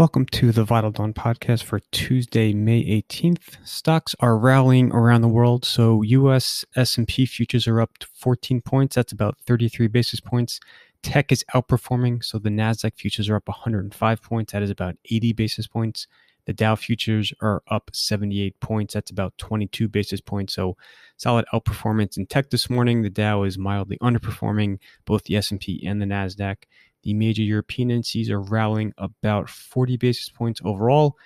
Welcome to the Vital Dawn podcast for Tuesday, May 18th. Stocks are rallying around the world. So US S&P futures are up 14 points. That's about 33 basis points. Tech is outperforming. So the Nasdaq futures are up 105 points. That is about 80 basis points. The Dow futures are up 78 points. That's about 22 basis points. So solid outperformance in tech this morning. The Dow is mildly underperforming both the S&P and the Nasdaq. The major European indices are rallying about 40 basis points overall.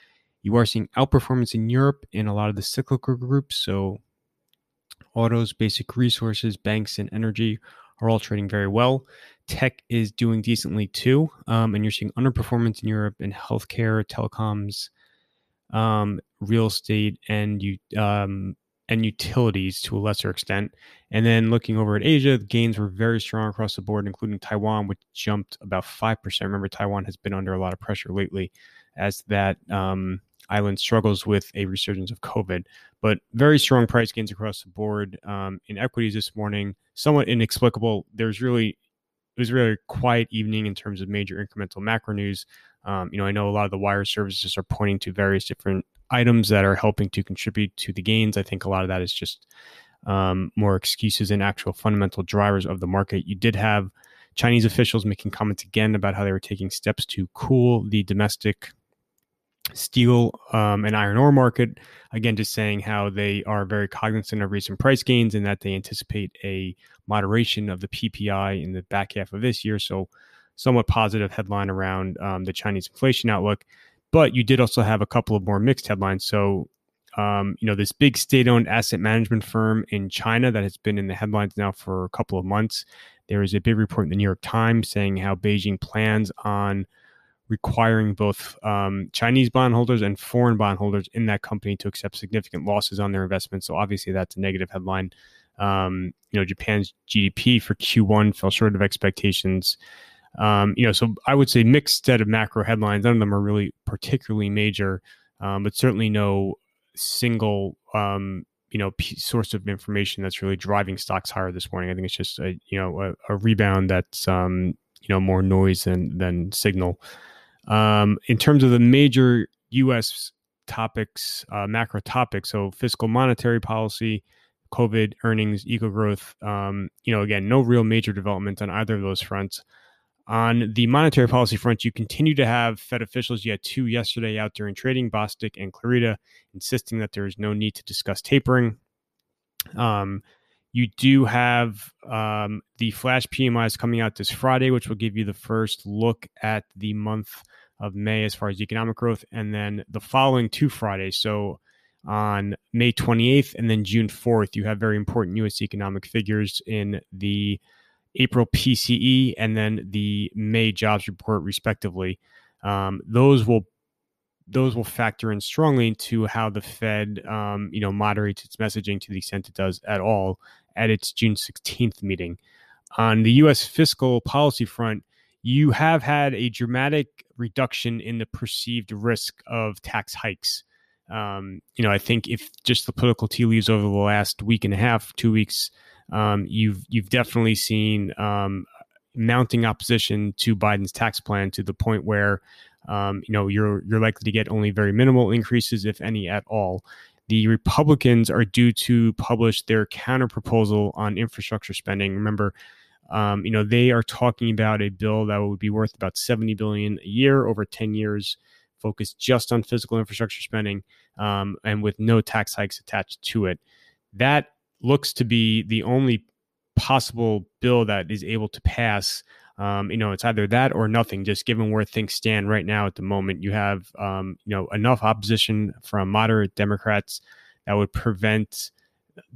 You are seeing outperformance in Europe in a lot of the cyclical groups. So, autos, basic resources, banks, and energy are all trading very well. Tech is doing decently too. Um, and you're seeing underperformance in Europe in healthcare, telecoms, um, real estate, and you um, and utilities to a lesser extent. And then looking over at Asia, the gains were very strong across the board, including Taiwan, which jumped about 5%. Remember, Taiwan has been under a lot of pressure lately as that um, island struggles with a resurgence of COVID. But very strong price gains across the board um, in equities this morning, somewhat inexplicable. There's really it was a really quiet evening in terms of major incremental macro news. Um, you know, I know a lot of the wire services are pointing to various different items that are helping to contribute to the gains. I think a lot of that is just um, more excuses and actual fundamental drivers of the market. You did have Chinese officials making comments again about how they were taking steps to cool the domestic steel um, and iron ore market. Again, just saying how they are very cognizant of recent price gains and that they anticipate a moderation of the PPI in the back half of this year. So, somewhat positive headline around um, the Chinese inflation outlook. But you did also have a couple of more mixed headlines. So, um, you know, this big state owned asset management firm in China that has been in the headlines now for a couple of months. There is a big report in the New York Times saying how Beijing plans on requiring both um, Chinese bondholders and foreign bondholders in that company to accept significant losses on their investments. So obviously that's a negative headline. Um, you know, Japan's GDP for Q1 fell short of expectations. Um, you know, so I would say mixed set of macro headlines. None of them are really particularly major, um, but certainly no single um, you know p- source of information that's really driving stocks higher this morning. I think it's just a you know a, a rebound that's um, you know more noise than than signal. Um, in terms of the major U.S. topics, uh, macro topics, so fiscal monetary policy, COVID earnings, eco growth. Um, you know, again, no real major developments on either of those fronts. On the monetary policy front, you continue to have Fed officials. You had two yesterday out during trading, Bostic and Clarida, insisting that there is no need to discuss tapering. Um, you do have um, the flash PMIs coming out this Friday, which will give you the first look at the month of May as far as economic growth. And then the following two Fridays, so on May 28th and then June 4th, you have very important US economic figures in the April PCE and then the May jobs report, respectively. Um, those will those will factor in strongly into how the Fed, um, you know, moderates its messaging to the extent it does at all at its June 16th meeting. On the U.S. fiscal policy front, you have had a dramatic reduction in the perceived risk of tax hikes. Um, you know, I think if just the political tea leaves over the last week and a half, two weeks, um, you've you've definitely seen um, mounting opposition to Biden's tax plan to the point where um, you know you're you're likely to get only very minimal increases, if any at all. The Republicans are due to publish their counter proposal on infrastructure spending. Remember, um, you know they are talking about a bill that would be worth about 70 billion a year over 10 years, focused just on physical infrastructure spending, um, and with no tax hikes attached to it. That looks to be the only possible bill that is able to pass. Um, you know, it's either that or nothing. Just given where things stand right now at the moment, you have um, you know enough opposition from moderate Democrats that would prevent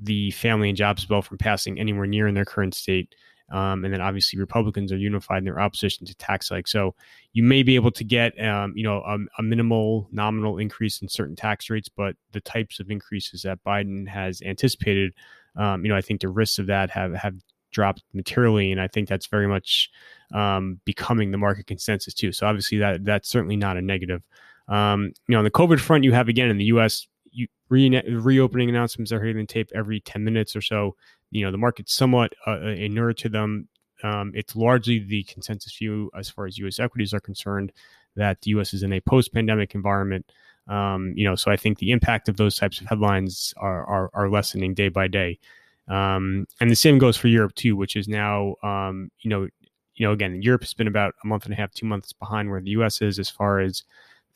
the family and jobs bill from passing anywhere near in their current state. Um, and then obviously Republicans are unified in their opposition to tax hikes. So you may be able to get, um, you know, a, a, minimal nominal increase in certain tax rates, but the types of increases that Biden has anticipated, um, you know, I think the risks of that have have dropped materially, and I think that's very much um, becoming the market consensus too. So obviously that that's certainly not a negative. Um, you know, on the COVID front, you have again in the U.S. You, re- reopening announcements are hitting tape every 10 minutes or so you know the market's somewhat uh, uh, inured to them. Um, it's largely the consensus view as far as U.S. equities are concerned that the U.S. is in a post-pandemic environment. Um, you know, so I think the impact of those types of headlines are are, are lessening day by day. Um, and the same goes for Europe too, which is now, um, you know, you know, again, Europe has been about a month and a half, two months behind where the U.S. is as far as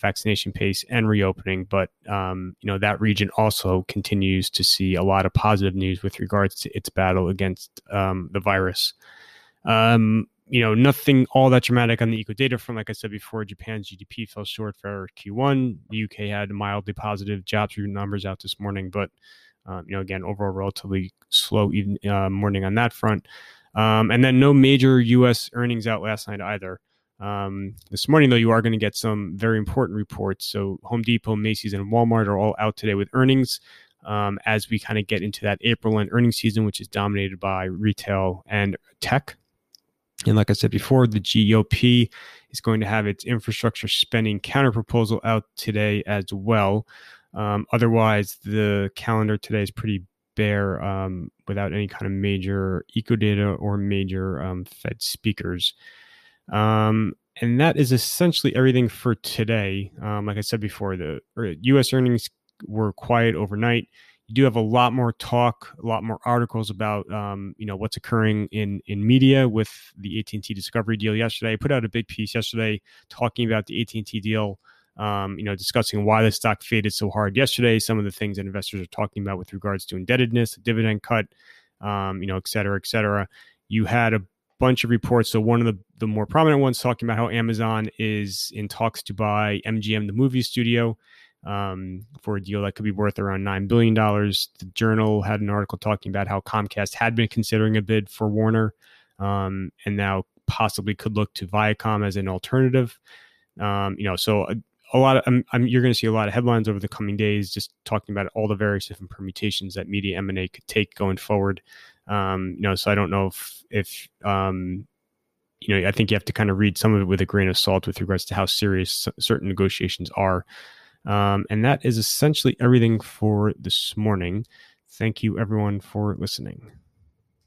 vaccination pace and reopening. But um, you know that region also continues to see a lot of positive news with regards to its battle against um, the virus. Um, you know, nothing all that dramatic on the eco data front. Like I said before, Japan's GDP fell short for Q1. The UK had mildly positive jobs numbers out this morning, but um, you know, again, overall relatively slow even uh, morning on that front. Um, and then no major U.S. earnings out last night either. Um, this morning, though, you are going to get some very important reports. So, Home Depot, Macy's, and Walmart are all out today with earnings um, as we kind of get into that April end earnings season, which is dominated by retail and tech. And like I said before, the GOP is going to have its infrastructure spending counterproposal out today as well. Um, otherwise, the calendar today is pretty bare um, without any kind of major eco data or major um, Fed speakers. Um, and that is essentially everything for today. Um, like I said before, the U.S. earnings were quiet overnight. You do have a lot more talk, a lot more articles about um, you know what's occurring in in media with the AT and T Discovery deal yesterday. I put out a big piece yesterday talking about the AT and T deal. Um, you know, discussing why the stock faded so hard yesterday, some of the things that investors are talking about with regards to indebtedness, dividend cut, um, you know, et cetera, et cetera. You had a bunch of reports. So one of the, the more prominent ones talking about how Amazon is in talks to buy MGM, the movie studio, um, for a deal that could be worth around $9 billion. The Journal had an article talking about how Comcast had been considering a bid for Warner um, and now possibly could look to Viacom as an alternative. Um, you know, so a, a lot of I'm, I'm, you're going to see a lot of headlines over the coming days, just talking about all the various different permutations that media M and A could take going forward. Um, you know, so I don't know if if um, you know, I think you have to kind of read some of it with a grain of salt with regards to how serious certain negotiations are. Um, and that is essentially everything for this morning. Thank you, everyone, for listening.